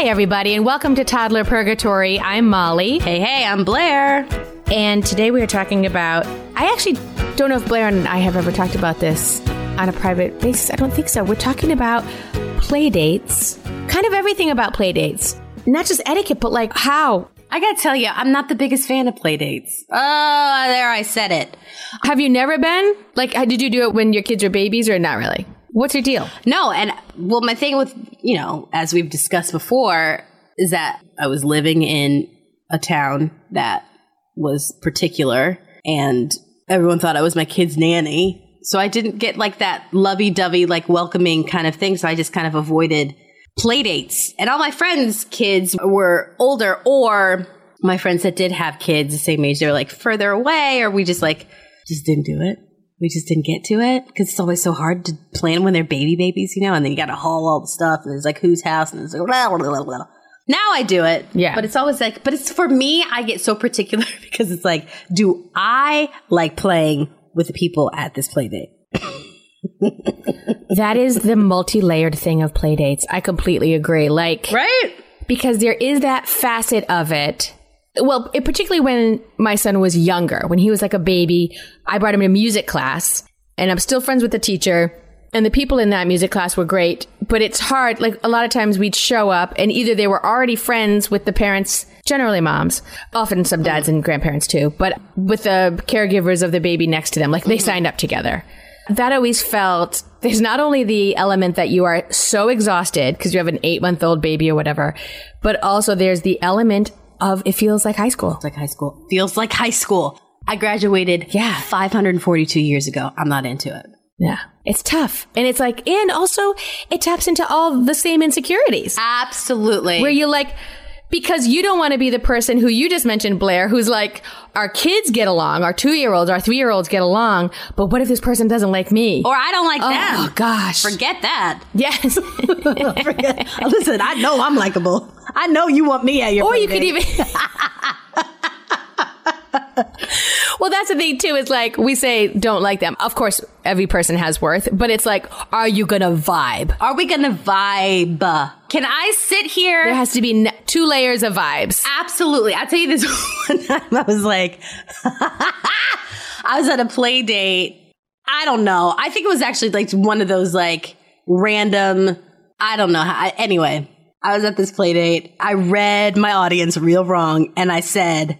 Hi, everybody, and welcome to Toddler Purgatory. I'm Molly. Hey, hey, I'm Blaire. And today we are talking about. I actually don't know if Blaire and I have ever talked about this on a private basis. I don't think so. We're talking about play dates, kind of everything about play dates. Not just etiquette, but like how. I gotta tell you, I'm not the biggest fan of play dates. Oh, there I said it. Have you never been? Like, did you do it when your kids were babies or not really? What's your deal? No, and well, my thing with, you know, as we've discussed before, is that I was living in a town that was particular and everyone thought I was my kid's nanny. So I didn't get like that lovey dovey, like welcoming kind of thing. So I just kind of avoided play dates. And all my friends' kids were older or my friends that did have kids the same age, they were like further away or we just like, just didn't do it. We just didn't get to it because it's always so hard to plan when they're baby babies, you know, and then you got to haul all the stuff and it's like whose house and it's like blah, blah, blah. Now I do it. Yeah. But it's always like, but it's for me, I get so particular because it's like, do I like playing with the people at this play date? That is the multi layered thing of play dates. I completely agree. Like, Right? because there is that facet of it. Well, it, particularly when my son was younger, when he was like a baby, I brought him to music class, and I'm still friends with the teacher. And the people in that music class were great, but it's hard. Like a lot of times we'd show up and either they were already friends with the parents, generally moms, often some dads and grandparents too, but with the caregivers of the baby next to them, like they mm-hmm. signed up together. That always felt there's not only the element that you are so exhausted because you have an eight month old baby or whatever, but also there's the element of it feels like high school. It's like high school. Feels like high school. I graduated Yeah. 542 years ago. I'm not into it. Yeah. It's tough. And it's like, and also it taps into all the same insecurities. Absolutely. where you like because you don't want to be the person who you just mentioned blaire who's like our kids get along our two-year-olds our three-year-olds get along but what if this person doesn't like me or I don't like oh them. Oh gosh Forget that. yes Listen, I know I'm likable. I know you want me at your or you could even well that's the thing too is like we say don't like them of course every person has worth but it's like are you gonna vibe Are we gonna vibe? Can I sit here? there has to be n- two layers of vibes Absolutely. I'll tell you this one time. I was like, I was at a play date. I don't know. I think it was actually like one of those like random, I don't know. How, anyway, I was at this play date. I read my audience real wrong and I said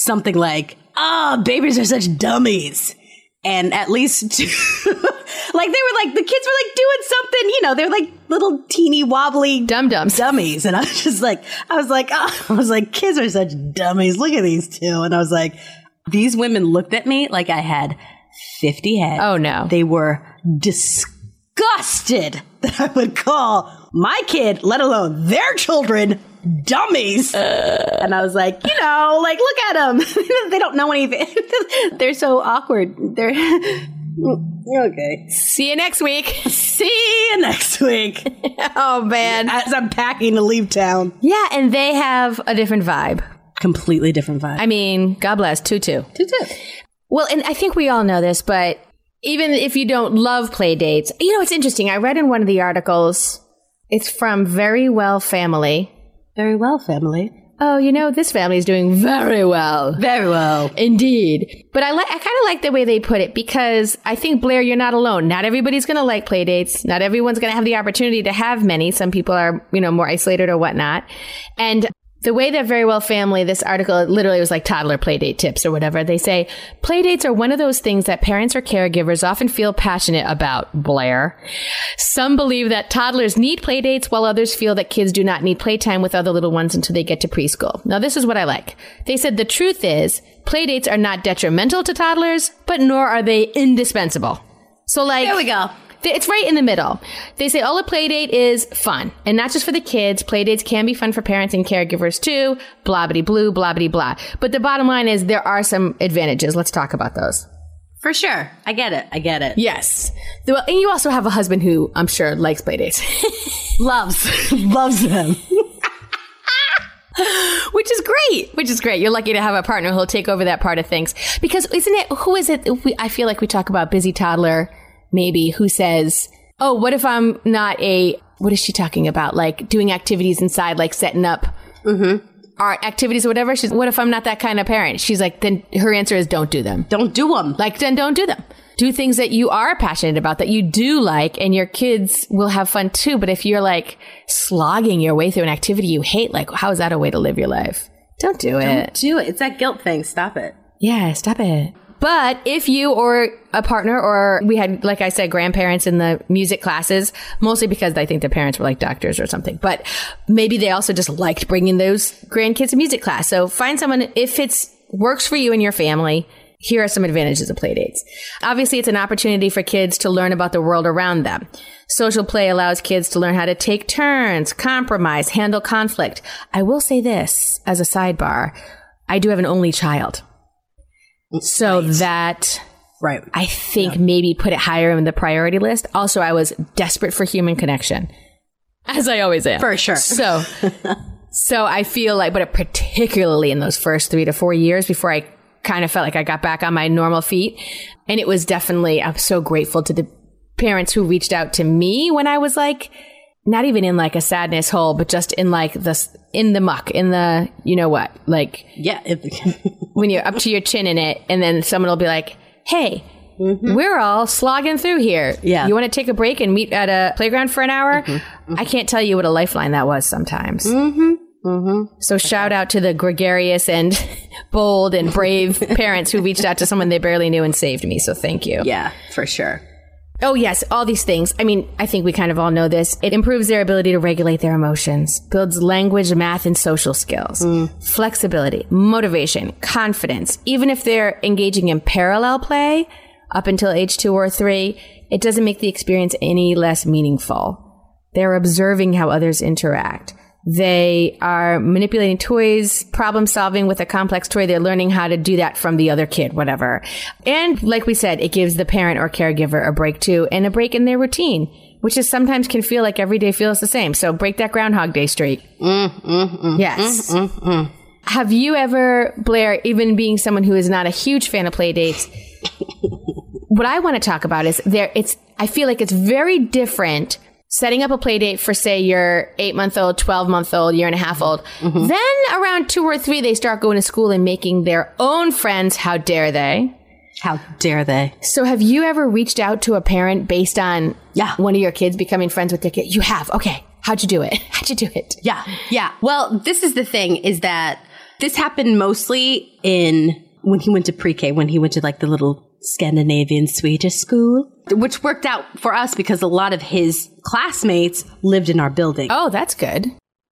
something like, oh, babies are such dummies. And at least two, like they were like, the kids were like doing something, you know, they're like little teeny wobbly dum-dums dummies. And I was just like, I was like, oh, I was like, kids are such dummies. Look at these two. And I was like, these women looked at me like I had 50 heads. Oh, no. They were disgusted that I would call my kid, let alone their children, dummies. Uh, and I was like, you know, like, look at them. they don't know anything. They're so awkward. They're. okay. see you next week See you next week. oh man As I'm packing to leave town. Yeah, and they have a different vibe. completely different vibe. I mean, God bless, Tutu. Tutu. Well, and I think we all know this, but even if you don't love play dates, you know, it's interesting. I read in one of the articles, it's from Verywell Family. Very well, family. Oh, you know, this family is doing very well. Very well. Indeed. But I like I kind of like the way they put it because I think Blaire you're not alone. Not everybody's going to like play dates. Not everyone's going to have the opportunity to have many. Some people are, you know, more isolated or whatnot. And the way that Verywell family this article it literally was like toddler playdate tips or whatever. They say playdates are one of those things that parents or caregivers often feel passionate about. Blaire. Some believe that toddlers need playdates while others feel that kids do not need playtime with other little ones until they get to preschool. Now this is what i like. They said the truth is playdates are not detrimental to toddlers but nor are they indispensable. So like There we go. It's right in the middle. They say all a play date is fun, and not just for the kids. Play dates can be fun for parents and caregivers too. Blah bitty blue, blah bitty blah. But the bottom line is there are some advantages. Let's talk about those. For sure. I get it. I get it. Yes. Well, and you also have a husband who I'm sure likes play dates, Loves. Loves them. which is great. Which is great. You're lucky to have a partner who'll take over that part of things. Because isn't it? Who is it? We, I feel like we talk about busy toddler, maybe who says, "Oh, what if I'm not a what is she talking about? Like doing activities inside, like setting up mm-hmm. art activities or whatever. She's, what if I'm not that kind of parent? She's like, then her answer is don't do them. Don't do them. Like, then don't do them. Do things that you are passionate about, that you do like, and your kids will have fun too. But if you're like slogging your way through an activity you hate, like, how is that a way to live your life? Don't do it. do it. It's that guilt thing. Stop it. Yeah, stop it. But if you or a partner or we had, like I said, grandparents in the music classes, mostly because I think the parents were like doctors or something, but maybe they also just liked bringing those grandkids to music class. So find someone, if it's works for you and your family, here are some advantages of play dates. Obviously, it's an opportunity for kids to learn about the world around them. Social play allows kids to learn how to take turns, compromise, handle conflict. I will say this as a sidebar. I do have an only child. So that Right. I think maybe put it higher in the priority list. Also, I was desperate for human connection, as I always am. For sure. So, so I feel like, but particularly in those first three to four years before I kind of felt like I got back on my normal feet. And it was definitely, I'm so grateful to the parents who reached out to me when I was like, not even in like a sadness hole, but just in like the, in the muck, in the, you know what, like Yeah. When you're up to your chin in it, and then someone will be like, "Hey, we're all slogging through here. Yeah. you want to take a break and meet at a playground for an hour?" I can't tell you what a lifeline that was sometimes. So shout out to the gregarious and bold and brave parents who reached out to someone they barely knew and saved me. So thank you. yeah, for sure. Oh, yes, all these things. I mean, I think we kind of all know this. It improves their ability to regulate their emotions, builds language, math, and social skills, hmm. flexibility, motivation, confidence. Even if they're engaging in parallel play up until age two or three, it doesn't make the experience any less meaningful. They're observing how others interact. They are manipulating toys, problem solving with a complex toy. They're learning how to do that from the other kid, whatever. And like we said, it gives the parent or caregiver a break too and a break in their routine, which is sometimes can feel like every day feels the same. So break that Groundhog Day streak. yes. Have you ever, Blaire, even being someone who is not a huge fan of play dates, what I want to talk about is there, it's, I feel like it's very different setting up a play date for say your eight month old, 12 month old, year and a half old. Mm-hmm. Then around two or three, they start going to school and making their own friends. How dare they? How dare they? So have you ever reached out to a parent based on Yeah. one of your kids becoming friends with their kid? You have. Okay. How'd you do it? How'd you do it? Yeah, yeah. Well, this is the thing is that this happened mostly in when he went to pre-K, when he went to like the little Scandinavian Swedish school, which worked out for us because a lot of his classmates lived in our building. Oh, that's good.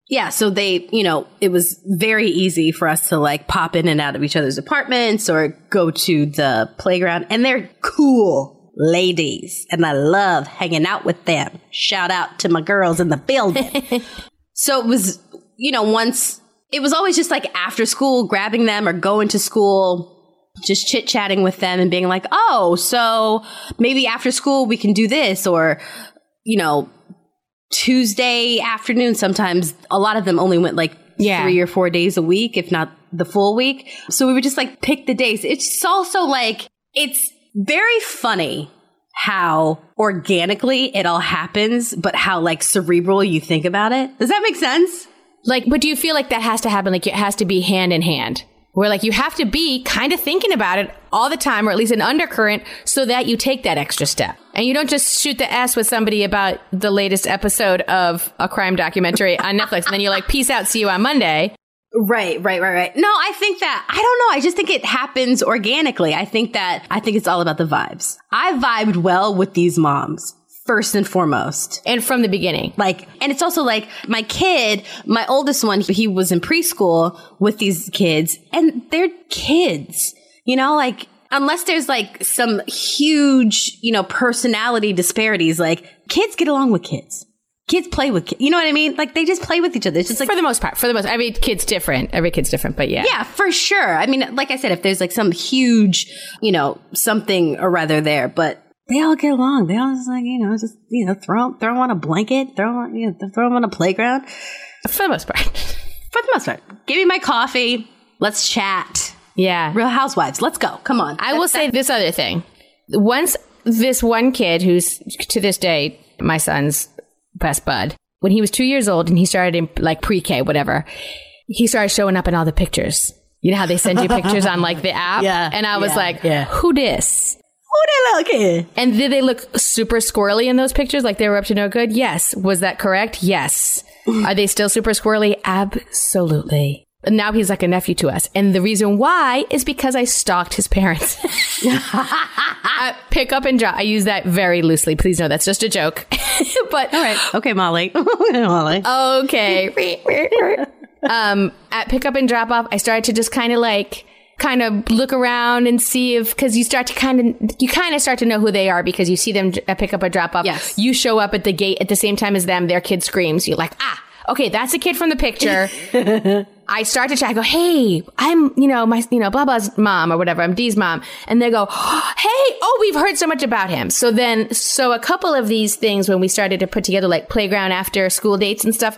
Yeah, so they, you know, it was very easy for us to like pop in and out of each other's apartments or go to the playground. And they're cool ladies. And I love hanging out with them. Shout out to my girls in the building. so it was, you know, once it was always just like after school, grabbing them or going to school, just chit chatting with them and being like, oh, so maybe after school we can do this or, you know, Tuesday afternoon. Sometimes a lot of them only went like Yeah. three or four days a week, if not the full week. So we would just like pick the days. It's also like, it's very funny how organically it all happens, but how like cerebral you think about it. Does that make sense? Like, but do you feel like that has to happen? Like, it has to be hand in hand, where like you have to be kind of thinking about it all the time, or at least an undercurrent, so that you take that extra step. And you don't just shoot the S with somebody about the latest episode of a crime documentary on Netflix, and then you're like, peace out, see you on Monday. Right, right, right, right. No, I think that, I don't know. I just think it happens organically. I think that, I think it's all about the vibes. I vibed well with these moms, first and foremost. And from the beginning. Like, and it's also like my kid, my oldest one, he was in preschool with these kids and they're kids, you know, like, unless there's like some huge, you know, personality disparities, like kids get along with kids. Kids play with kids. You know what I mean? Like they just play with each other. It's just like, for the most part, for the most, every kid's different. Every kid's different, but yeah. yeah, for sure. I mean, like I said, if there's like some huge, you know, something or rather there, but they all get along. They all just like, you know, just, you know, throw, throw them on a blanket, throw them on, you know, throw them on a playground. For the most part. For the most part, give me my coffee. Let's chat. Yeah. Real Housewives. Let's go. Come on. I will say this other thing. Once this one kid who's to this day my son's best bud. When he was two years old and he started in like pre-K, whatever, he started showing up in all the pictures. You know how they send you pictures on like the app? Yeah, And I was yeah, like, yeah. who dis? Who that little kid? And did they look super squirrely in those pictures? Like they were up to no good? Yes. Was that correct? Yes. Are they still super squirrely? Absolutely. And now he's like a nephew to us. And the reason why is because I stalked his parents. I pick up and drop. I use that very loosely. Please know that's just a joke. but All right. Okay, Molly. Molly. okay. um, at pick up and drop off, I started to just kind of like kind of look around and see if because you start to kind of you kind of start to know who they are because you see them pick up a drop off. Yes. you show up at the gate at the same time as them. Their kid screams. You're like, ah, okay, that's a kid from the picture. I start to chat. I go, hey, I'm, you know, my, you know, blah, blah's mom or whatever. I'm Dee's mom. And they go, hey, oh, we've heard so much about him. So then, so a couple of these things when we started to put together like playground after school dates and stuff,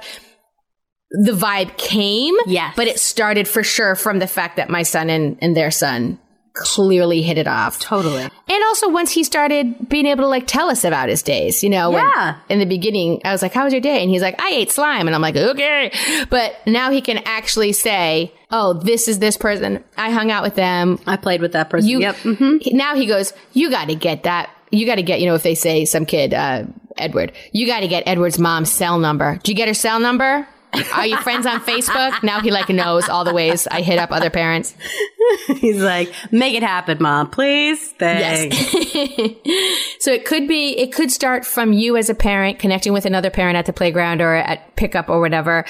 the vibe came. Yes. But it started for sure from the fact that my son and, and their son clearly hit it off. Totally. And also once he started being able to like tell us about his days, you know, Yeah. in the beginning, I was like, how was your day? And he's like, I ate slime. And I'm like, okay. But now he can actually say, oh, this is this person. I hung out with them. I played with that person. You, yep. hmm He- Now he goes, you got to get that. You got to get, you know, if they say some kid, uh, Edward, you got to get Edward's mom's cell number. Do you get her cell number? Are you friends on Facebook? Now he like knows all the ways I hit up other parents. He's like, make it happen, mom, please. Thanks. So it could be, it could start from you as a parent connecting with another parent at the playground or at pickup or whatever.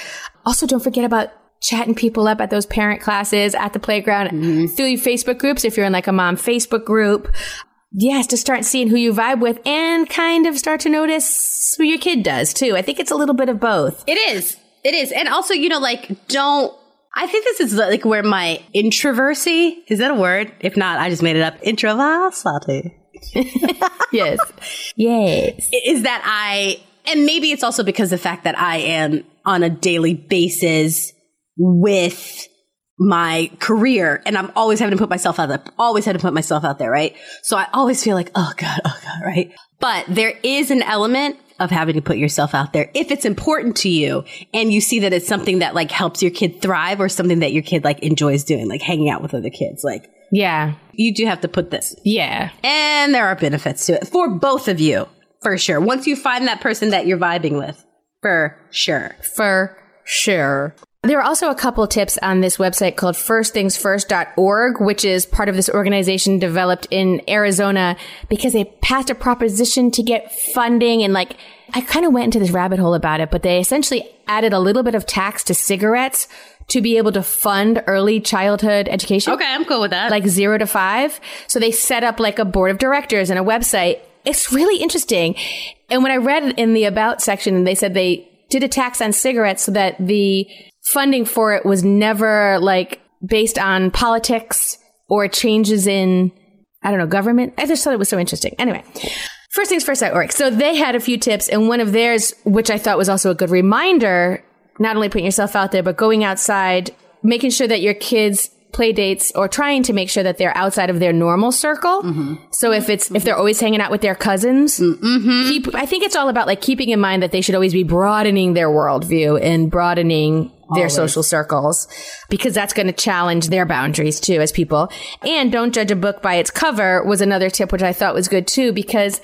Also, don't forget about chatting people up at those parent classes at the playground mm-hmm. through your Facebook groups. If you're in like a mom Facebook group, yes, to start seeing who you vibe with and kind of start to notice who your kid does too. I think it's a little bit of both. It is. It is. And also, you know, like, don't. I think this is like where my introversy is that a word? If not, I just made it up. Introversity Yes. yes. is that I, and maybe it's also because the fact that I am on a daily basis with my career and I'm always having to put myself out there, always had to put myself out there, right? So I always feel like, oh God, oh God, right? But there is an element of having to put yourself out there if it's important to you and you see that it's something that like helps your kid thrive or something that your kid like enjoys doing, like hanging out with other kids. Like Yeah. you do have to put this Yeah. and there are benefits to it for both of you, for sure. Once you find that person that you're vibing with, for sure. For sure. There are also a couple tips on this website called firstthingsfirst.org, which is part of this organization developed in Arizona because they passed a proposition to get funding and like, I kind of went into this rabbit hole about it, but they essentially added a little bit of tax to cigarettes to be able to fund early childhood education Okay, I'm cool with that. like zero to five. So they set up like a board of directors and a website. It's really interesting. And when I read it in the about section, they said they did a tax on cigarettes so that the funding for it was never like based on politics or changes in, I don't know, government. I just thought it was so interesting. Anyway. First things first at work. So they had a few tips and one of theirs, which I thought was also a good reminder, not only putting yourself out there, but going outside, making sure that your kids play dates or trying to make sure that they're outside of their normal circle. Mm-hmm. So if it's, if they're always hanging out with their cousins, mm-hmm. keep, I think it's all about like keeping in mind that they should always be broadening their worldview and broadening their social circles because that's going to challenge their boundaries too as people. And don't judge a book by its cover was another tip, which I thought was good too, because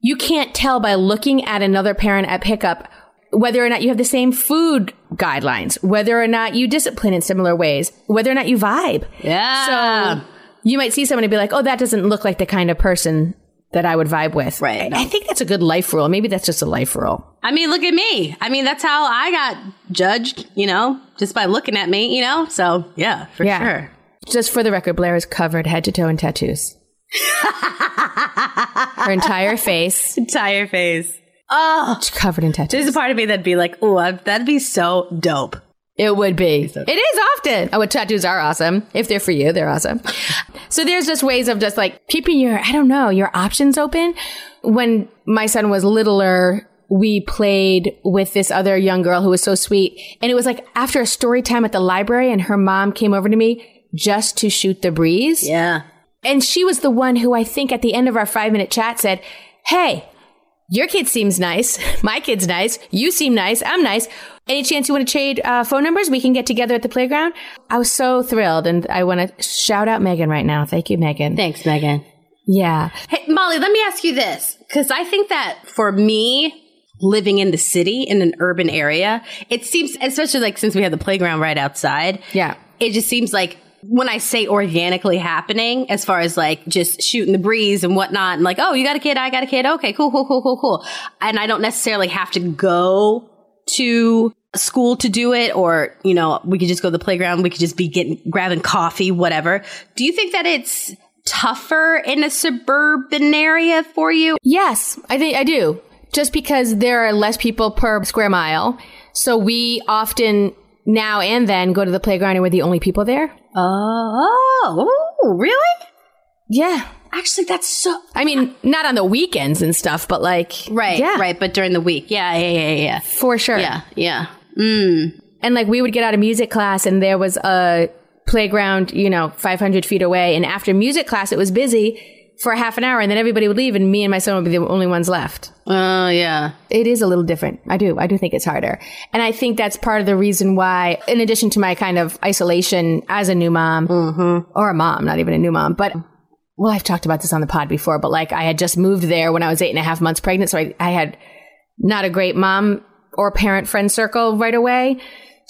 you can't tell by looking at another parent at pickup whether or not you have the same food guidelines, whether or not you discipline in similar ways, whether or not you vibe. yeah. So you might see someone and be like, oh, that doesn't look like the kind of person that I would vibe with. Right, I, no. I think that's a good life rule. Maybe that's just a life rule. I mean, look at me. I mean, that's how I got judged, you know, just by looking at me, you know? So, yeah, for Yeah. sure. Just for the record, Blaire is covered head to toe in tattoos. Her entire face Entire face. Oh, is covered in tattoos. there's a part of me that'd be like, oh, that'd be so dope. It would be. It is often. Oh, tattoos are awesome. If they're for you, they're awesome. So there's just ways of just like keeping your, I don't know, your options open. When my son was littler, we played with this other young girl who was so sweet. And it was like after a story time at the library and her mom came over to me just to shoot the breeze. Yeah. And she was the one who I think at the end of our five minute chat said, Hey, your kid seems nice. My kid's nice. You seem nice. I'm nice. Any chance you want to trade uh, phone numbers? We can get together at the playground. I was so thrilled, and I want to shout out Megan right now. Thank you, Megan. Thanks, Megan. Yeah. Hey, Molly, let me ask you this. Because I think that for me, living in the city, in an urban area, it seems, especially like since we have the playground right outside, Yeah. it just seems like when I say organically happening, as far as like just shooting the breeze and whatnot, and like, oh, you got a kid, I got a kid, okay, cool, cool, cool, cool, cool. And I don't necessarily have to go to school to do it, or, you know, we could just go to the playground, we could just be getting, grabbing coffee, whatever. Do you think that it's tougher in a suburban area for you? Yes, I think I do. Just because there are less people per square mile. So we often now and then go to the playground and we're the only people there. Oh, oh, really? Yeah. Actually, that's so I mean, not on the weekends and stuff, but like, right, yeah, right. But during the week, yeah, yeah, yeah, yeah, for sure. yeah, yeah. Mm. And like we would get out of music class and there was a playground, you know, 500 feet away. And after music class, it was busy for a half an hour and then everybody would leave and me and my son would be the only ones left. Oh, yeah. It is a little different. I do. I do think it's harder. And I think that's part of the reason why, in addition to my kind of isolation as a new mom mm-hmm. or a mom, not even a new mom, but well, I've talked about this on the pod before, but like I had just moved there when I was eight and a half months pregnant. So I, I had not a great mom or parent friend circle right away.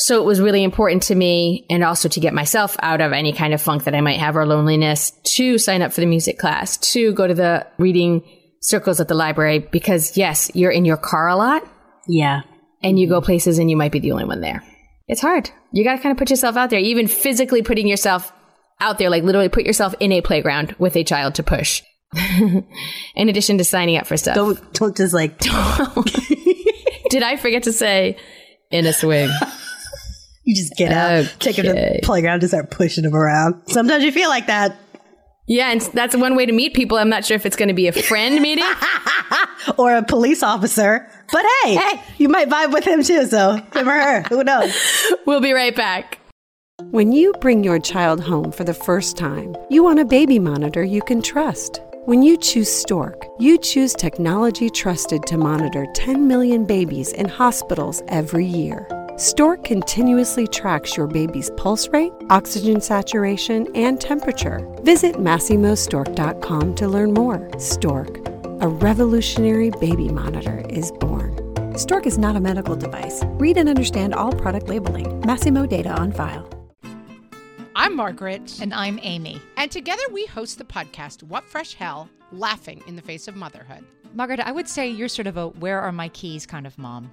So it was really important to me and also to get myself out of any kind of funk that I might have or loneliness to sign up for the music class, to go to the reading circles at the library because yes, you're in your car a lot Yeah. and you go places and you might be the only one there. It's hard. You got to kind of put yourself out there, even physically putting yourself out there, like literally put yourself in a playground with a child to push. in addition to signing up for stuff. Don't, don't just like, Did I forget to say in a swing? You just get out, take him to the playground, and start pushing him around. Sometimes you feel like that. Yeah, and that's one way to meet people. I'm not sure if it's going to be a friend meeting. Or a police officer. But hey, Hey. you might vibe with him too, so him or her. Who knows? we'll be right back. When you bring your child home for the first time, you want a baby monitor you can trust. When you choose Stork, you choose technology trusted to monitor 10 million babies in hospitals every year. Stork continuously tracks your baby's pulse rate, oxygen saturation, and temperature. Visit MasimoStork.com to learn more. Stork, a revolutionary baby monitor, is born. Stork is not a medical device. Read and understand all product labeling. Masimo data on file. I'm Margaret. And I'm Amy. And together we host the podcast, What Fresh Hell Laughing in the Face of Motherhood. Margaret, I would say you're sort of a where are my keys kind of mom.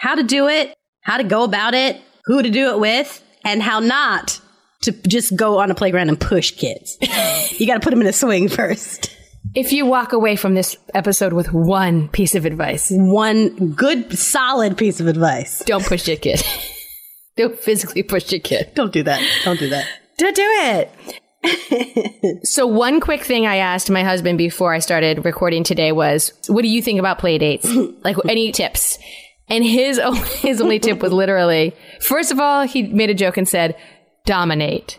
how to do it, how to go about it, who to do it with, and how not to just go on a playground and push kids. you got to put them in a swing first. If you walk away from this episode with one piece of advice, One good, solid piece of advice. don't push your kid. don't physically push your kid. Don't do that. Don't do that. Don't do it. so one quick thing I asked my husband before I started recording today was, "What do you think about play dates? like any tips?" And his only, his only tip was literally, first of all, he made a joke and said, "Dominate."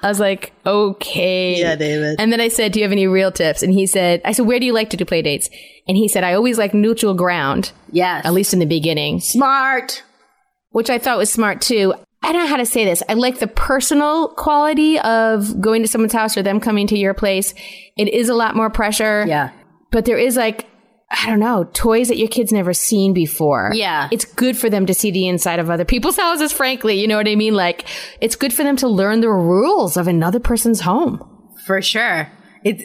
I was like, "Okay." Yeah, David. And then I said, "Do you have any real tips?" And he said, "I said, where do you like to do play dates?" And he said, "I always like neutral ground, Yes. at least in the beginning." smart. which I thought was smart too. I don't know how to say this. I like the personal quality of going to someone's house or them coming to your place. It is a lot more pressure. Yeah. But there is like I don't know, toys that your kids never seen before. Yeah. It's good for them to see the inside of other people's houses, frankly. You know what I mean? Like, it's good for them to learn the rules of another person's home. For sure. It's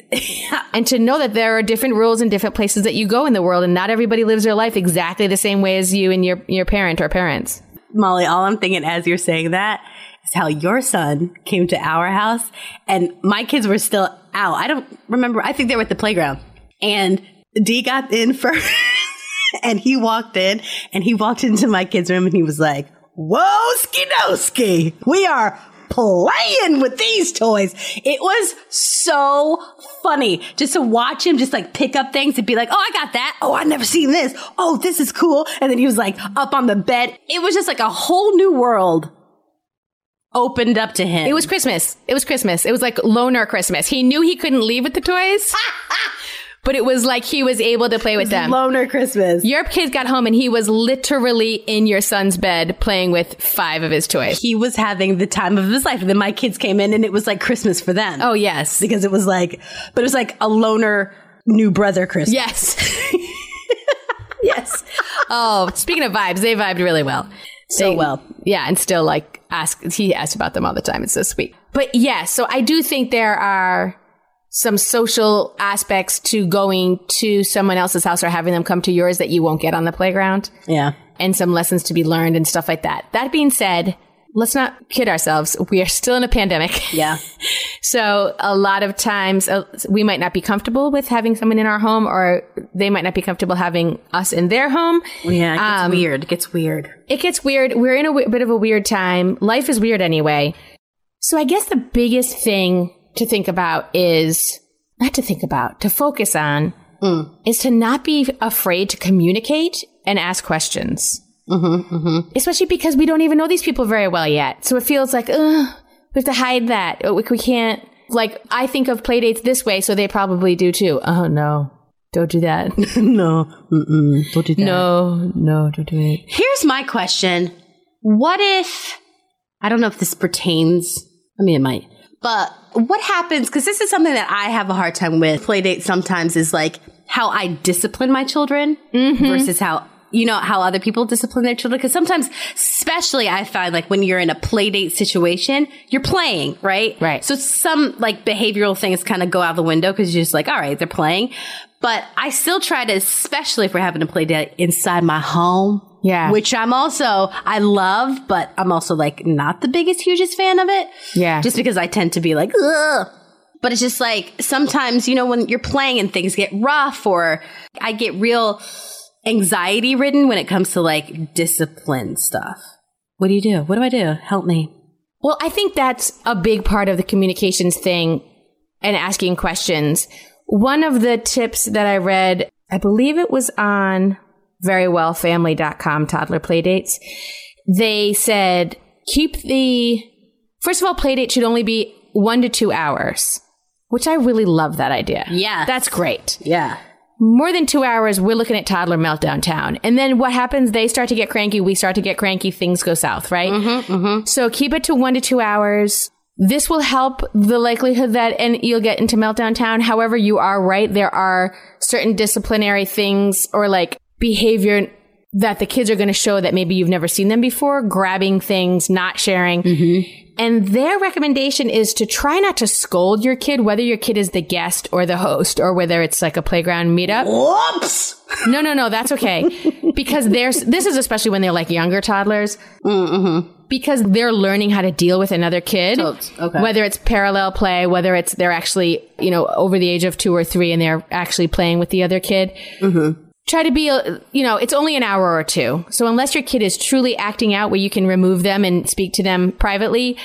and to know that there are different rules in different places that you go in the world and not everybody lives their life exactly the same way as you and your, your parent or parents. Molly, all I'm thinking as you're saying that is how your son came to our house and my kids were still out. I don't remember. I think they were at the playground and D got in first and he walked in and he walked into my kids' room and he was like, whoa, skidoski. We are playing with these toys. It was so funny just to watch him just like pick up things and be like, oh, I got that. Oh, I've never seen this. Oh, this is cool. And then he was like up on the bed. It was just like a whole new world opened up to him. It was Christmas. It was Christmas. It was like loner Christmas. He knew he couldn't leave with the toys. but it was like he was able to play with them. loner Christmas. Your kid got home and he was literally in your son's bed playing with five of his toys. He was having the time of his life. And then my kids came in and it was like Christmas for them. Oh, yes. Because it was like, but it was like a loner new brother Christmas. Yes. yes. Oh, speaking of vibes, they vibed really well. So They- well. Yeah, and still like ask he asks about them all the time. It's so sweet. But yeah, so I do think there are some social aspects to going to someone else's house or having them come to yours that you won't get on the playground Yeah. and some lessons to be learned and stuff like that. That being said, let's not kid ourselves. We are still in a pandemic. Yeah. So a lot of times uh, we might not be comfortable with having someone in our home or they might not be comfortable having us in their home. Yeah. It gets Um, weird. It gets weird. It gets weird. We're in a w- bit of a weird time. Life is weird anyway. So I guess the biggest thing to think about is not to think about, to focus on mm. is to not be afraid to communicate and ask questions. Mm-hmm, mm-hmm. Especially because we don't even know these people very well yet. So it feels like, ugh, we have to hide that. We, we can't, like, I think of playdates this way, so they probably do too. Oh no, don't do that. no. Mm-mm. Don't do that. no, no, don't do it. Here's my question. What if, I don't know if this pertains, I mean, it might, but what happens, because this is something that I have a hard time with, playdate sometimes is like how I discipline my children mm-hmm. versus how, you know, how other people discipline their children. Because sometimes, especially I find like when you're in a playdate situation, you're playing, right? Right. So some like behavioral things kind of go out the window because you're just like, all right, they're playing. But I still try to, especially if we're having a play date inside my home. Yeah. Which I'm also, I love, but I'm also like not the biggest, hugest fan of it. Yeah. Just because I tend to be like, ugh. But it's just like sometimes, you know, when you're playing and things get rough or I get real anxiety ridden when it comes to like discipline stuff. What do you do? What do I do? Help me. Well, I think that's a big part of the communications thing and asking questions. One of the tips that I read, I believe it was on verywellfamily.com toddler playdates. They said keep the first of all playdate should only be 1 to 2 hours, which I really love that idea. Yeah. That's great. Yeah. More than 2 hours we're looking at toddler meltdown town. And then what happens they start to get cranky, we start to get cranky, things go south, right? Mm-hmm, mm-hmm. So keep it to one to two hours. This will help the likelihood that and you'll get into meltdown town. However, you are right. There are certain disciplinary things or like behavior that the kids are going to show that maybe you've never seen them before, grabbing things, not sharing. Mm-hmm. And their recommendation is to try not to scold your kid, whether your kid is the guest or the host or whether it's like a playground meetup. Whoops. No, no, no, that's okay. because there's, this is especially when they're like younger toddlers. Mm-hmm. Because they're learning how to deal with another kid. Totes, okay. Whether it's parallel play, whether it's they're actually, you know, over the age of two or three and they're actually playing with the other kid. Mm-hmm. Try to be, uh, you know, it's only an hour or two. So unless your kid is truly acting out where you can remove them and speak to them privately,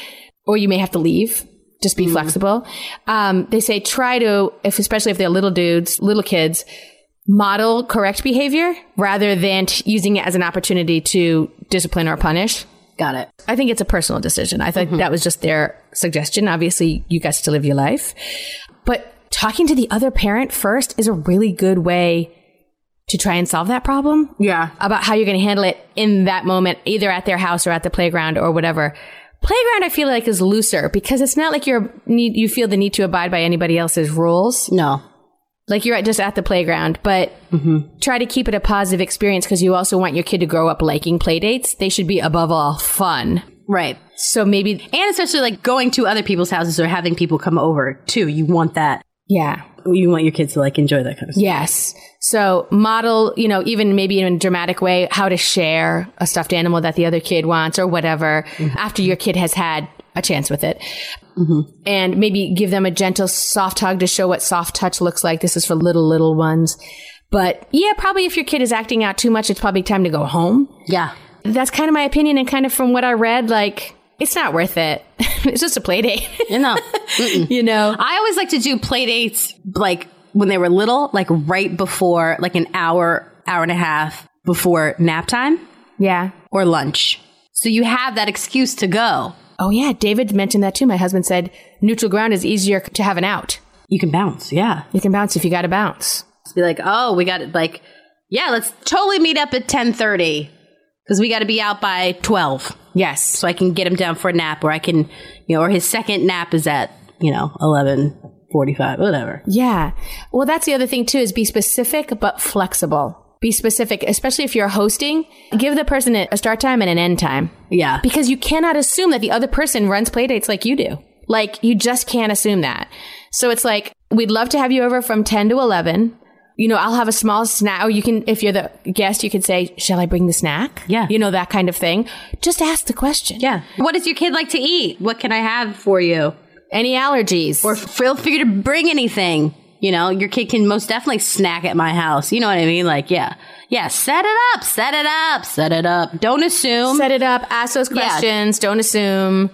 or you may have to leave, just be flexible. Um, they say try to, if especially if they're little dudes, little kids, model correct behavior rather than t- using it as an opportunity to discipline or punish. Got it. I think it's a personal decision. I think that was just their suggestion. Obviously, you guys to live your life. But talking to the other parent first is a really good way to try and solve that problem Yeah. about how you're going to handle it in that moment, either at their house or at the playground or whatever. Playground, I feel like is looser because it's not like you're need, you feel the need to abide by anybody else's rules. No. like you're at, just at the playground, but mm-hmm. try to keep it a positive experience because you also want your kid to grow up liking play dates. They should be above all fun. Right. So maybe, And especially like going to other people's houses or having people come over too. You want that. yeah. You want your kids to like enjoy that kind of stuff. Yes. So model, you know, even maybe in a dramatic way, how to share a stuffed animal that the other kid wants or whatever mm-hmm. after your kid has had a chance with it. Mm-hmm. And maybe give them a gentle soft hug to show what soft touch looks like. This is for little, little ones. But yeah, probably if your kid is acting out too much, it's probably time to go home. Yeah. That's kind of my opinion. And kind of from what I read, like, it's not worth it. it's just a play date, You know. you know? I always like to do play dates like when they were little, like right before, like an hour, hour and a half before nap time Yeah. or lunch. So you have that excuse to go. Oh yeah, David mentioned that too. My husband said neutral ground is easier to have an out. You can bounce. Yeah. You can bounce if you got to bounce. Be like, oh, we got it. Like, yeah, let's totally meet up at 1030 because we got to be out by 12. Yes. So I can get him down for a nap or I can, you know, or his second nap is at, you know, 1145, whatever. Yeah. Well, that's the other thing too is be specific but flexible. Be specific, especially if you're hosting. Give the person a start time and an end time Yeah. because you cannot assume that the other person runs play dates like you do. Like you just can't assume that. So it's like, we'd love to have you over from 10 to 11 you know, I'll have a small snack. Or you can, if you're the guest, you can say, shall I bring the snack? Yeah. You know, that kind of thing. Just ask the question. Yeah. What does your kid like to eat? What can I have for you? Any allergies? Or feel free to bring anything. You know, your kid can most definitely snack at my house. You know what I mean? Like, yeah. Yeah, set it up, set it up, set it up. Don't assume. Set it up, ask those questions, yeah. don't assume.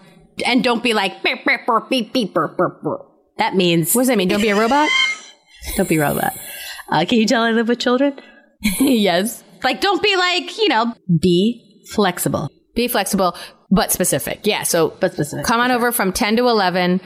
And don't be like, beep, beep, beep, beep, beep, beep, beep. that means. What does that mean? Don't be a robot? don't be a robot. Uh, can you tell I live with children? yes. Like, don't be like, you know, be flexible. Be flexible, but specific. Yeah. So But specific. come on over from 10 to 11.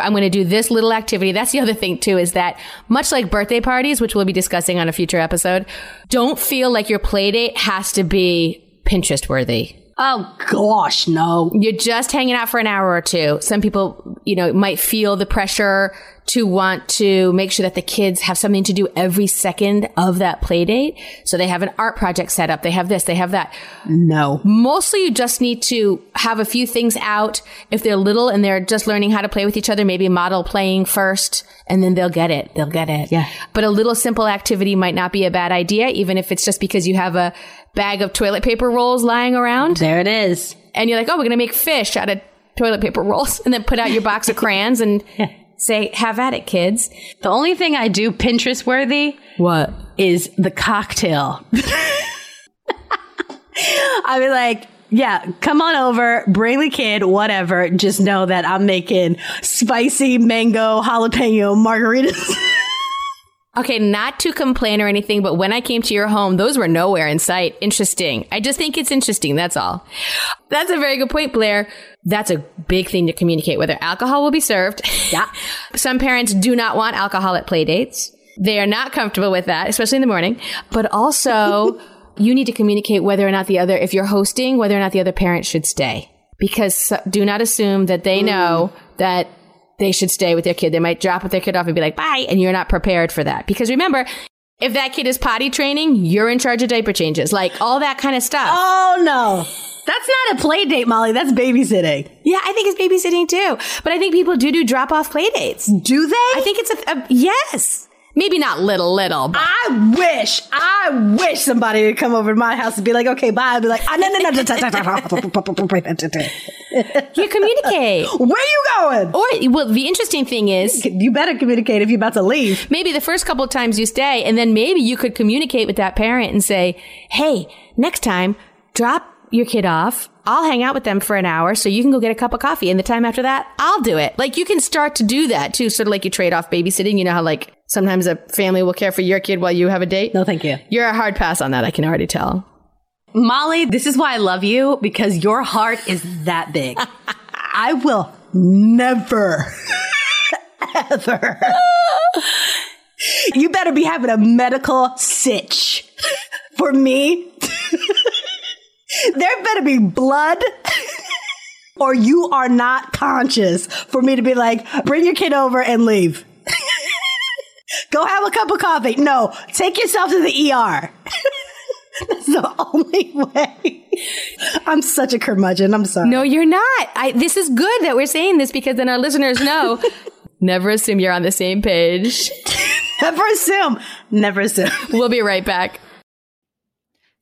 I'm going to do this little activity. That's the other thing too, is that much like birthday parties, which we'll be discussing on a future episode, don't feel like your play date has to be Pinterest worthy. Oh gosh, no. You're just hanging out for an hour or two. Some people, you know, might feel the pressure to want to make sure that the kids have something to do every second of that play date. So they have an art project set up. They have this, they have that. No. Mostly you just need to have a few things out. If they're little and they're just learning how to play with each other, maybe model playing first and then they'll get it. They'll get it. Yeah. But a little simple activity might not be a bad idea, even if it's just because you have a bag of toilet paper rolls lying around There it is. and you're like, oh, we're going to make fish out of toilet paper rolls and then put out your box of crayons and say, have at it, kids. The only thing I do Pinterest worthy What? is the cocktail. I be like, yeah, come on over, bring the kid, whatever. Just know that I'm making spicy mango jalapeno margaritas. Okay, not to complain or anything, but when I came to your home, those were nowhere in sight. Interesting. I just think it's interesting. That's all. That's a very good point, Blaire. That's a big thing to communicate whether alcohol will be served. Yeah. Some parents do not want alcohol at play dates. They are not comfortable with that, especially in the morning. But also, you need to communicate whether or not the other, if you're hosting, whether or not the other parent should stay. Because do not assume that they mm. know that they should stay with their kid. They might drop with their kid off and be like, bye. And you're not prepared for that. Because remember, if that kid is potty training, you're in charge of diaper changes, like all that kind of stuff. oh no. That's not a play date, Molly. That's babysitting. Yeah, I think it's babysitting too. But I think people do do drop off play dates. Do they? I think it's a, a yes. Maybe not little, little, but I wish, I wish somebody would come over to my house and be like, okay, bye. I'd be like, ah, no, no, no, no, no, no, no. you communicate. Where are you going? Or, well, the interesting thing is, You better communicate if you're about to leave. maybe the first couple of times you stay, and then maybe you could communicate with that parent and say, hey, next time, drop your kid off. I'll hang out with them for an hour so you can go get a cup of coffee. And the time after that, I'll do it. Like you can start to do that too. Sort of like you trade off babysitting. You know how like sometimes a family will care for your kid while you have a date? no, thank you. You're a hard pass on that. I can already tell. Molly, this is why I love you because your heart is that big. I will never, ever. You better be having a medical sitch for me. there better be blood. Or you are not conscious for me to be like, bring your kid over and leave. Go have a cup of coffee. No, take yourself to the ER. That's the only way. I'm such a curmudgeon. I'm sorry. No, you're not. I, this is good that we're saying this because then our listeners know. Never assume you're on the same page. Never assume. Never assume. We'll be right back.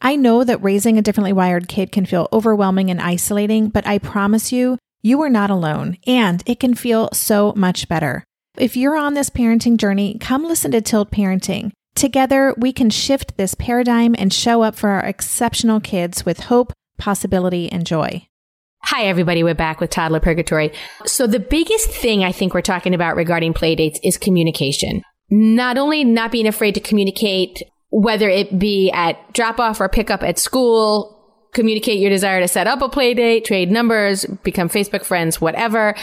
I know that raising a differently wired kid can feel overwhelming and isolating, but I promise you, you are not alone, and it can feel so much better. If you're on this parenting journey, come listen to Tilt Parenting. Together, we can shift this paradigm and show up for our exceptional kids with hope, possibility, and joy. Hi, everybody. We're back with Toddler Purgatory. So the biggest thing I think we're talking about regarding playdates is communication. Not only not being afraid to communicate, whether it be at drop off or pick up at school, communicate your desire to set up a play date, trade numbers, become Facebook friends, whatever.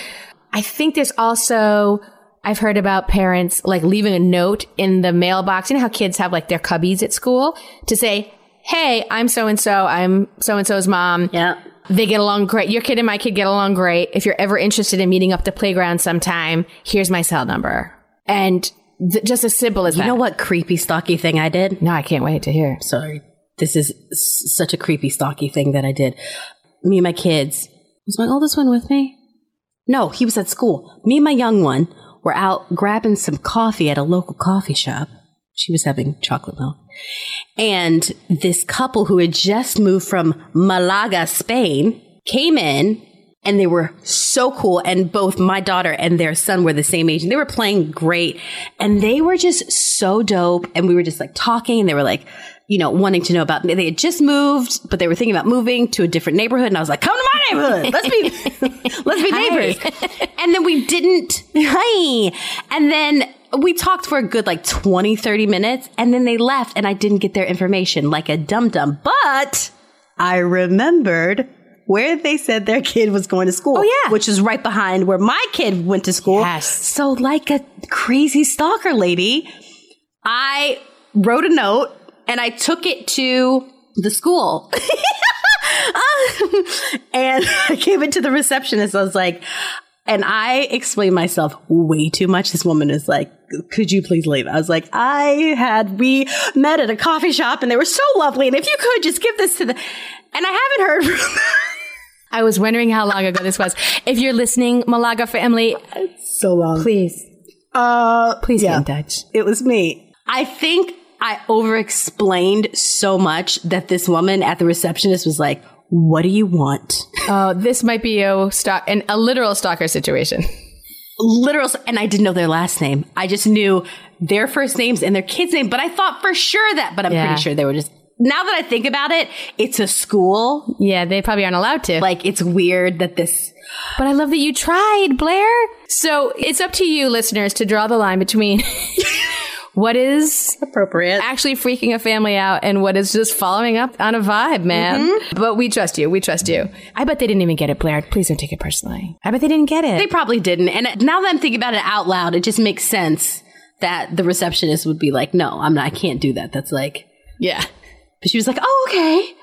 I think there's also, I've heard about parents like leaving a note in the mailbox. You know how kids have like their cubbies at school to say, Hey, I'm so and so. I'm so and so's mom. Yeah. They get along great. Your kid and my kid get along great. If you're ever interested in meeting up the playground sometime, here's my cell number. And th- just as simple as that. You that. know what creepy stalky thing I did? No, I can't wait to hear. Sorry. This is s- such a creepy stalky thing that I did. Me and my kids. Was my oldest one with me? No, he was at school. Me and my young one were out grabbing some coffee at a local coffee shop. She was having chocolate milk. And this couple who had just moved from Malaga, Spain, came in and they were so cool. And both my daughter and their son were the same age and they were playing great. And they were just so dope. And we were just like talking and they were like, you know, wanting to know about, they had just moved, but they were thinking about moving to a different neighborhood. And I was like, come to my neighborhood. Let's be, let's be neighbors. and then we didn't, hi. And then we talked for a good like 20, 30 minutes and then they left and I didn't get their information like a dum dum. But I remembered where they said their kid was going to school. Oh, yeah. Which is right behind where my kid went to school. Yes. So, like a crazy stalker lady, I wrote a note and I took it to the school. Um, and I gave it to the receptionist. I was like, And I explained myself way too much. This woman is like, could you please leave? I was like, I had, we met at a coffee shop and they were so lovely. And if you could just give this to the, and I haven't heard from I was wondering how long ago this was. If you're listening, Malaga family, so long. please, Uh, please yeah, get in touch. it was me. I think I over explained so much that this woman at the receptionist was like, what do you want? Oh, this might be a stalk, an, a literal stalker situation. Literal, and I didn't know their last name. I just knew their first names and their kid's name, but I thought for sure that, but I'm Yeah. pretty sure they were just, now that I think about it, it's a school. Yeah, they probably aren't allowed to. Like, it's weird that this, But I love that you tried, Blaire. So it's up to you, listeners, to draw the line between what is Appropriate. actually freaking a family out and what is just following up on a vibe, man. Mm-hmm. But we trust you. We trust you. I bet they didn't even get it, Blaire. Please don't take it personally. I bet they didn't get it. They probably didn't. And now that I'm thinking about it out loud, it just makes sense that the receptionist would be like, no, I'm not, I can't do that. That's like, yeah. But she was like, oh, okay.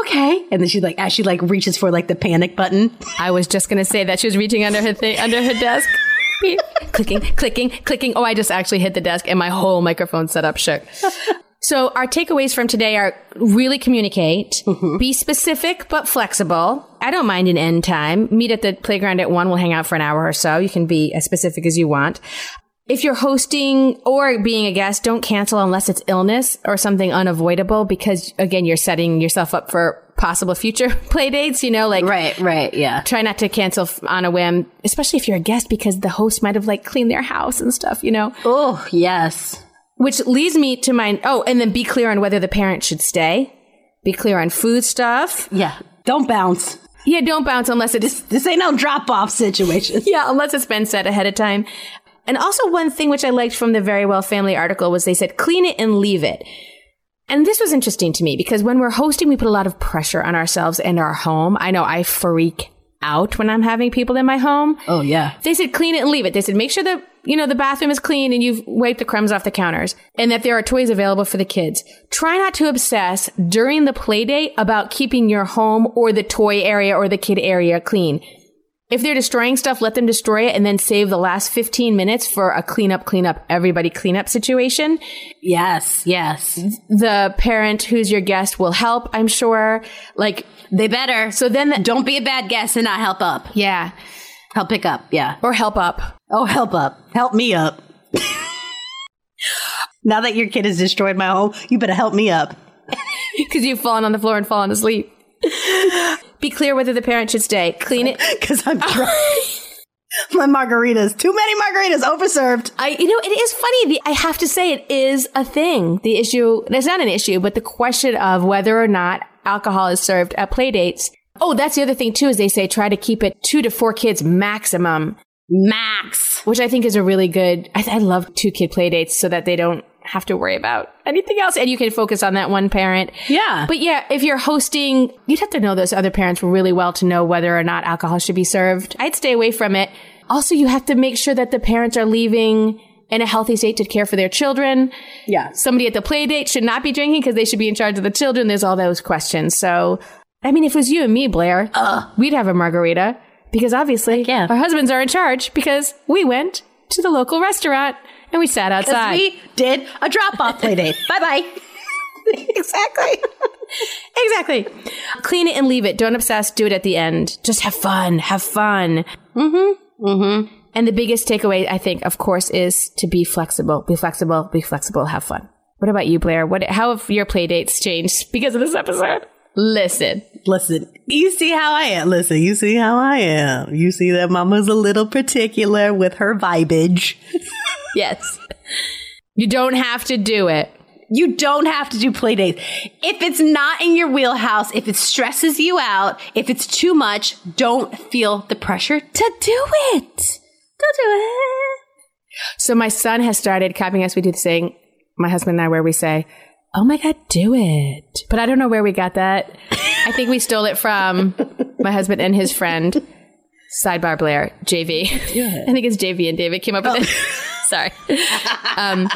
Okay. And then she like as she like reaches for like the panic button. I was just gonna say that she was reaching under her thing under her desk. Clicking, clicking, clicking. Oh, I just actually hit the desk and my whole microphone setup shook. so our takeaways from today are really communicate, mm-hmm. be specific but flexible. I don't mind an end time. Meet at the playground at one. We'll hang out for an hour or so. You can be as specific as you want. If you're hosting or being a guest, don't cancel unless it's illness or something unavoidable because again, you're setting yourself up for possible future play dates, you know, like right, right. Yeah. try not to cancel on a whim, especially if you're a guest because the host might have like cleaned their house and stuff, you know. Oh, yes. Which leads me to my oh, and then be clear on whether the parent should stay. Be clear on food stuff. Yeah. Don't bounce. Yeah, don't bounce unless it is This ain't no drop off situation. yeah, unless it's been said ahead of time. And also one thing which I liked from the Verywell Family article was they said clean it and leave it. And this was interesting to me because when we're hosting, we put a lot of pressure on ourselves and our home. I know I freak out when I'm having people in my home. Oh, yeah. They said clean it and leave it. They said make sure that you know the bathroom is clean and you've wiped the crumbs off the counters and that there are toys available for the kids. Try not to obsess during the play date about keeping your home or the toy area or the kid area clean. If they're destroying stuff, let them destroy it and then save the last 15 minutes for a clean up, clean up, everybody clean up situation. Yes, yes. The parent who's your guest will help, I'm sure. Like, They better. so then, the, Don't be a bad guest and not help up. yeah, Help pick up. Yeah. or help up. Oh, help up. Help me up. now that your kid has destroyed my home, you better help me up. because you've fallen on the floor and fallen asleep. Be clear whether the parent should stay. Clean it. Because I'm drunk. my margaritas. Too many margaritas. Overserved. I, you know, it is funny. The, I have to say, it is a thing. The issue, it's not an issue, but the question of whether or not alcohol is served at play dates. Oh, that's the other thing too, is they say try to keep it two to four kids maximum, Max. which I think is a really good, I, I love two kid play dates so that they don't have to worry about anything else and you can focus on that one parent. Yeah. But yeah, if you're hosting, you'd have to know those other parents really well to know whether or not alcohol should be served. I'd stay away from it. Also, you have to make sure that the parents are leaving in a healthy state to care for their children. Yeah. Somebody at the play date should not be drinking because they should be in charge of the children. There's all those questions. So, I mean, if it was you and me, Blaire, we'd have a margarita because obviously yeah. our husbands are in charge because we went to the local restaurant and we sat outside. We did a drop off play date. bye bye. exactly. exactly. Clean it and leave it. Don't obsess. Do it at the end. Just have fun. Have fun. Mm-hmm. Mm-hmm. And the biggest takeaway, I think, of course, is to be flexible. Be flexible. Be flexible. Have fun. What about you, Blaire? What? How have your play dates changed because of this episode? Listen. Listen, you see how I am. Listen, you see how I am. You see that mama's a little particular with her vibage. Yes. You don't have to do it. You don't have to do play dates. If it's not in your wheelhouse, if it stresses you out, if it's too much, don't feel the pressure to do it. Don't do it. So my son has started copying us. We do the saying, my husband and I, where we say, "Oh my God, do it!" But I don't know where we got that. I think we stole it from my husband and his friend. Sidebar Blaire, JV. I think it's JV and David came up with it. Sorry. Um,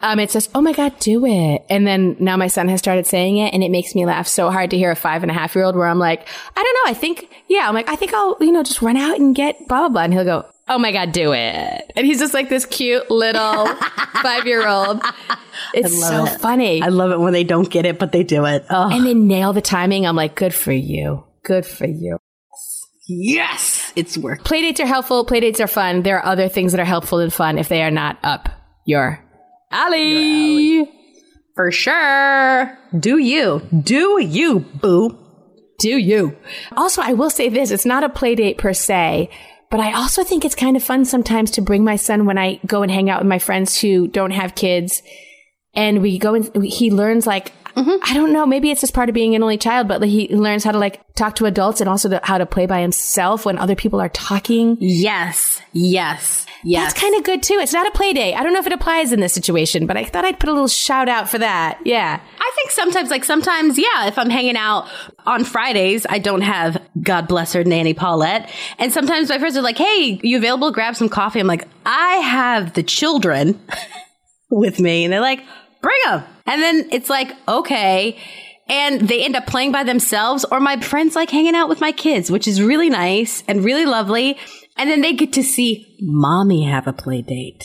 um, it says, "Oh my God, do it!" And then now my son has started saying it, and it makes me laugh so hard to hear a five and a half year old where I'm like, "I don't know. I think, yeah." I'm like, "I think I'll, you know, just run out and get blah blah blah," and he'll go, "Oh my God, do it!" And he's just like this cute little five year old. It's so it. funny, I love it when they don't get it, but they do it. Oh, and they nail the timing. I'm like, "Good for you, good for you." yes, it's work. Playdates are helpful. Playdates are fun. There are other things that are helpful and fun if they are not up your alley. For sure. Do you? Do you, boo? Do you? Also, I will say this it's not a playdate per se, but I also think it's kind of fun sometimes to bring my son when I go and hang out with my friends who don't have kids. And we go and he learns like Mm-hmm. I don't know. Maybe it's just part of being an only child, but he learns how to like talk to adults and also to, how to play by himself when other people are talking. Yes. Yes. Yes. That's kind of good too. It's not a play day. I don't know if it applies in this situation, but I thought I'd put a little shout out for that. Yeah. I think sometimes, like sometimes, yeah, if I'm hanging out on Fridays, I don't have, God bless her, Nanny Paulette. And sometimes my friends are like, hey, you available? Grab some coffee. I'm like, I have the children with me. And they're like, bring them. And then it's like, okay. And they end up playing by themselves, or my friends like hanging out with my kids, which is really nice and really lovely. And then they get to see mommy have a play date.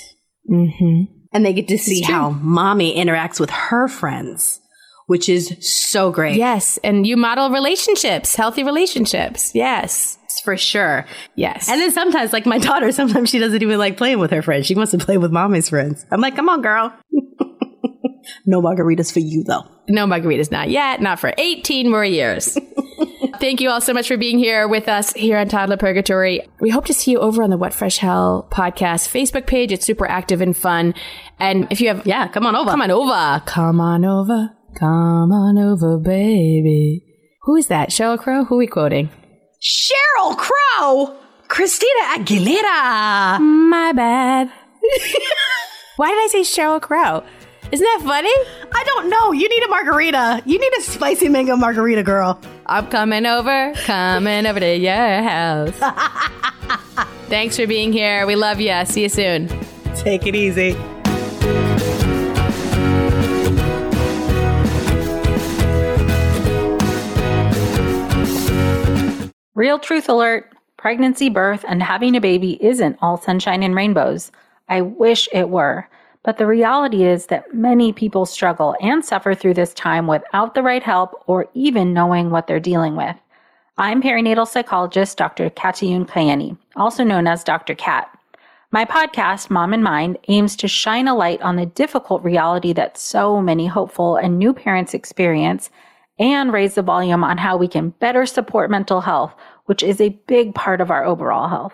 Mm-hmm. And they get to see how mommy interacts with her friends, which is so great. Yes. And you model relationships, healthy relationships. Yes. For sure. Yes. And then sometimes, like my daughter, sometimes she doesn't even like playing with her friends. She wants to play with mommy's friends. I'm like, come on, girl. no margaritas for you, though. No margaritas, not yet. Not for 18 more years. Thank you all so much for being here with us here on Toddler Purgatory. We hope to see you over on the What Fresh Hell podcast Facebook page. It's super active and fun. And if you have, Yeah, come on over. come on over, come on over, come on over, baby. Who is that? Sheryl Crow? Who are we quoting? Sheryl Crow, Christina Aguilera. My bad. Why did I say Sheryl Crow? Isn't that funny? I don't know. You need a margarita. You need a spicy mango margarita, girl. I'm coming over, coming over to your house. Thanks for being here. We love you. See you soon. Take it easy. Real truth alert pregnancy, birth, and having a baby isn't all sunshine and rainbows. I wish it were. But the reality is that many people struggle and suffer through this time without the right help or even knowing what they're dealing with. I'm perinatal psychologist Dr. Katayune Kaeni, also known as Dr. Kat. My podcast, Mom and Mind, aims to shine a light on the difficult reality that so many hopeful and new parents experience and raise the volume on how we can better support mental health, which is a big part of our overall health.